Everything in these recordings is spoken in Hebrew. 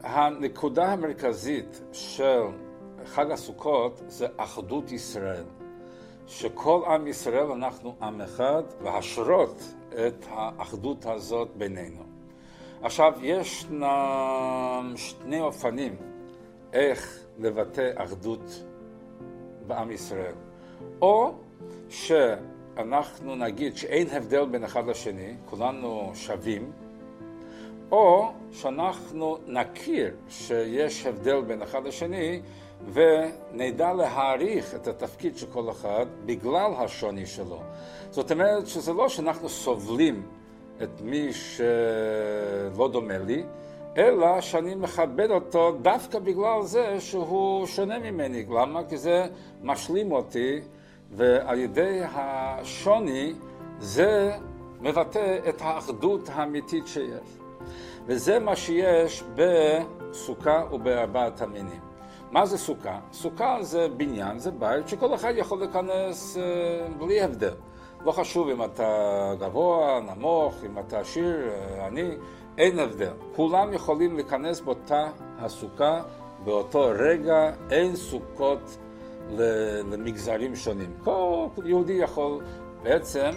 הנקודה המרכזית של חג הסוכות זה אחדות ישראל. שכל עם ישראל אנחנו עם אחד, להשרות את האחדות הזאת בינינו. עכשיו, יש שני אופנים איך לבטא אחדות בעם ישראל. או שאנחנו נגיד שאין הבדל בין אחד לשני, כולנו שווים, או שאנחנו נכיר שיש הבדל בין אחד לשני ונדע להעריך את התפקיד של כל אחד בגלל השוני שלו. זאת אומרת שזה לא שאנחנו סובלים את מי שלא דומה לי, אלא שאני מכבד אותו דווקא בגלל זה שהוא שונה ממני. למה? כי זה משלים אותי, ועל ידי השוני זה מבטא את האחדות האמיתית שיש. וזה מה שיש בסוכה ובארבעת המינים. מה זה סוכה? סוכה זה בניין, זה בית שכל אחד יכול להיכנס אה, בלי הבדל. לא חשוב אם אתה גבוה, נמוך, אם אתה עשיר, אה, עני, אין הבדל. כולם יכולים להיכנס באותה הסוכה באותו רגע, אין סוכות למגזרים שונים. כל יהודי יכול בעצם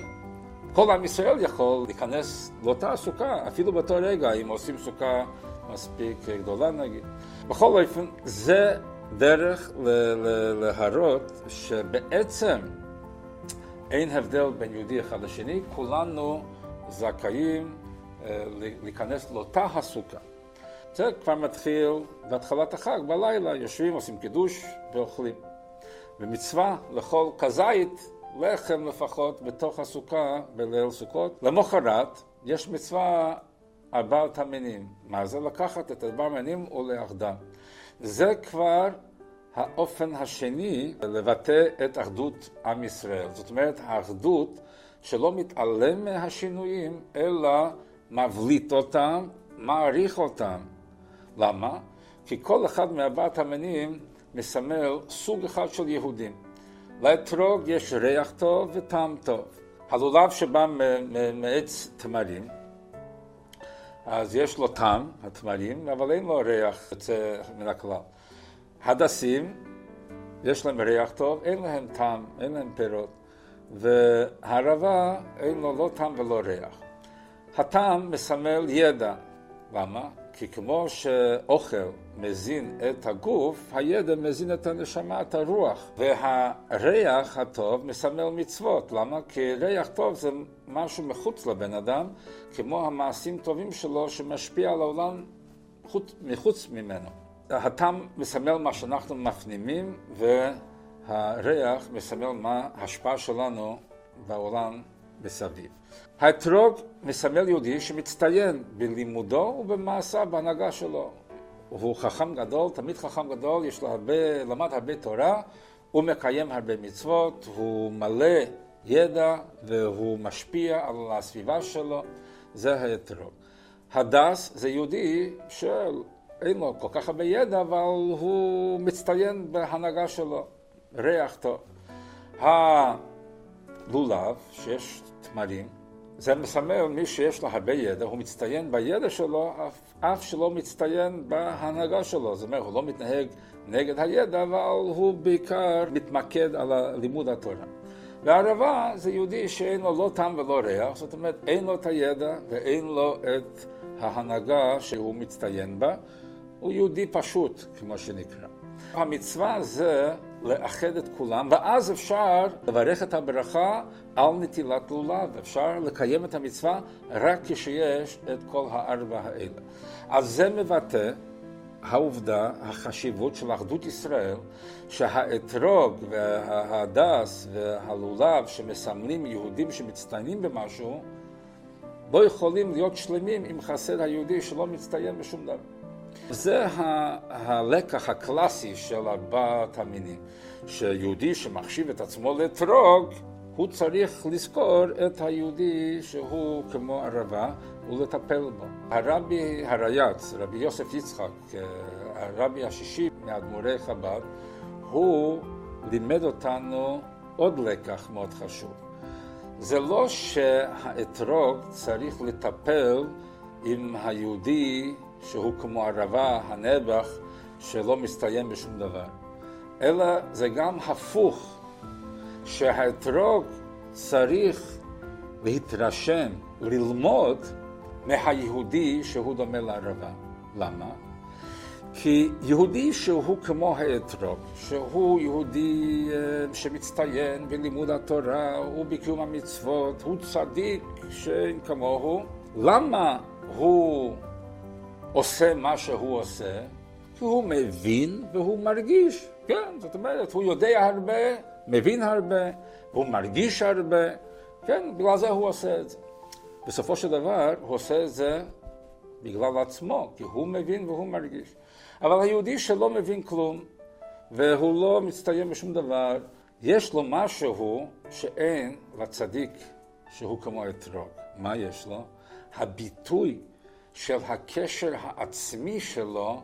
כל עם ישראל יכול להיכנס לאותה סוכה, אפילו באותו רגע, אם עושים סוכה מספיק גדולה נגיד. בכל אופן, זה דרך להראות שבעצם אין הבדל בין יהודי אחד לשני, כולנו זכאים אה, להיכנס לאותה הסוכה. זה כבר מתחיל בהתחלת החג, בלילה, יושבים, עושים קידוש ואוכלים. ומצווה לכל כזית לחם לפחות בתוך הסוכה בליל סוכות. למחרת יש מצווה ארבעת המינים. מה זה? לקחת את ארבעת המינים ולאחדם. זה כבר האופן השני לבטא את אחדות עם ישראל. זאת אומרת, האחדות שלא מתעלם מהשינויים, אלא מבליט אותם, מעריך אותם. למה? כי כל אחד מארבעת המינים מסמל סוג אחד של יהודים. לאתרוג יש ריח טוב וטעם טוב. הלולב שבא מעץ תמרים, אז יש לו טעם, התמרים, אבל אין לו ריח יוצא מן הכלל. הדסים, יש להם ריח טוב, אין להם טעם, אין להם פירות. והערבה, אין לו לא טעם ולא ריח. הטעם מסמל ידע. למה? כי כמו שאוכל מזין את הגוף, הידע מזין את הנשמה, את הרוח. והריח הטוב מסמל מצוות. למה? כי ריח טוב זה משהו מחוץ לבן אדם, כמו המעשים טובים שלו שמשפיע על העולם חוץ, מחוץ ממנו. הטעם מסמל מה שאנחנו מפנימים, והריח מסמל מה ההשפעה שלנו בעולם מסביב. האתרוג מסמל יהודי שמצטיין בלימודו ובמעשיו, בהנהגה שלו. הוא חכם גדול, תמיד חכם גדול, יש לו הרבה, למד הרבה תורה, הוא מקיים הרבה מצוות, הוא מלא ידע והוא משפיע על הסביבה שלו, זה האתרוג. הדס זה יהודי שאין לו כל כך הרבה ידע, אבל הוא מצטיין בהנהגה שלו, ריח טוב. הלולב, שיש תמרים, זה מסמל מי שיש לו הרבה ידע, הוא מצטיין בידע שלו, אף, אף שלא מצטיין בהנהגה שלו. זאת אומרת, הוא לא מתנהג נגד הידע, אבל הוא בעיקר מתמקד על לימוד התורה. והערבה זה יהודי שאין לו לא טעם ולא ריח, זאת אומרת, אין לו את הידע ואין לו את ההנהגה שהוא מצטיין בה. הוא יהודי פשוט, כמו שנקרא. המצווה זה לאחד את כולם, ואז אפשר לברך את הברכה על נטילת לולב. אפשר לקיים את המצווה רק כשיש את כל הארבע האלה. אז זה מבטא העובדה, החשיבות של אחדות ישראל, שהאתרוג וההדס והלולב שמסמלים יהודים שמצטיינים במשהו, לא יכולים להיות שלמים עם חסר היהודי שלא מצטיין בשום דבר. זה הלקח הקלאסי של ארבעת המינים, שיהודי שמחשיב את עצמו לאתרוג, הוא צריך לזכור את היהודי שהוא כמו ערבה ולטפל בו. הרבי הרייץ, רבי יוסף יצחק, הרבי השישי מאדמו"רי חב"ד, הוא לימד אותנו עוד לקח מאוד חשוב. זה לא שהאתרוג צריך לטפל עם היהודי שהוא כמו ערבה, הנעבך, שלא מסתיים בשום דבר. אלא זה גם הפוך, שהאתרוג צריך להתרשם, ללמוד מהיהודי שהוא דומה לערבה. למה? כי יהודי שהוא כמו האתרוג, שהוא יהודי אה, שמצטיין בלימוד התורה ובקיום המצוות, הוא צדיק שאין כמוהו, למה הוא עושה מה שהוא עושה? כי הוא מבין והוא מרגיש, כן, זאת אומרת, הוא יודע הרבה, מבין הרבה, והוא מרגיש הרבה, כן, בגלל זה הוא עושה את זה. בסופו של דבר, הוא עושה את זה בגלל עצמו, כי הוא מבין והוא מרגיש. אבל היהודי שלא מבין כלום, והוא לא מצטיין בשום דבר, יש לו משהו שאין לצדיק שהוא כמו אתרוג. מה יש לו? הביטוי של הקשר העצמי שלו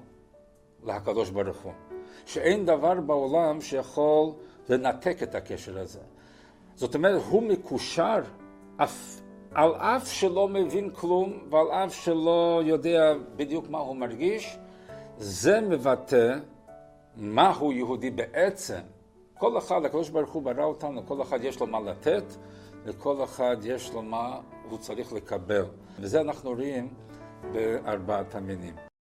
לקדוש ברוך הוא. שאין דבר בעולם שיכול לנתק את הקשר הזה. זאת אומרת, הוא מקושר, אף, על אף שלא מבין כלום ועל אף שלא יודע בדיוק מה הוא מרגיש, זה מבטא מהו יהודי בעצם. כל אחד, הקדוש ברוך הוא ברא אותנו, כל אחד יש לו מה לתת, לכל אחד יש לו מה הוא צריך לקבל. וזה אנחנו רואים בארבעת המינים.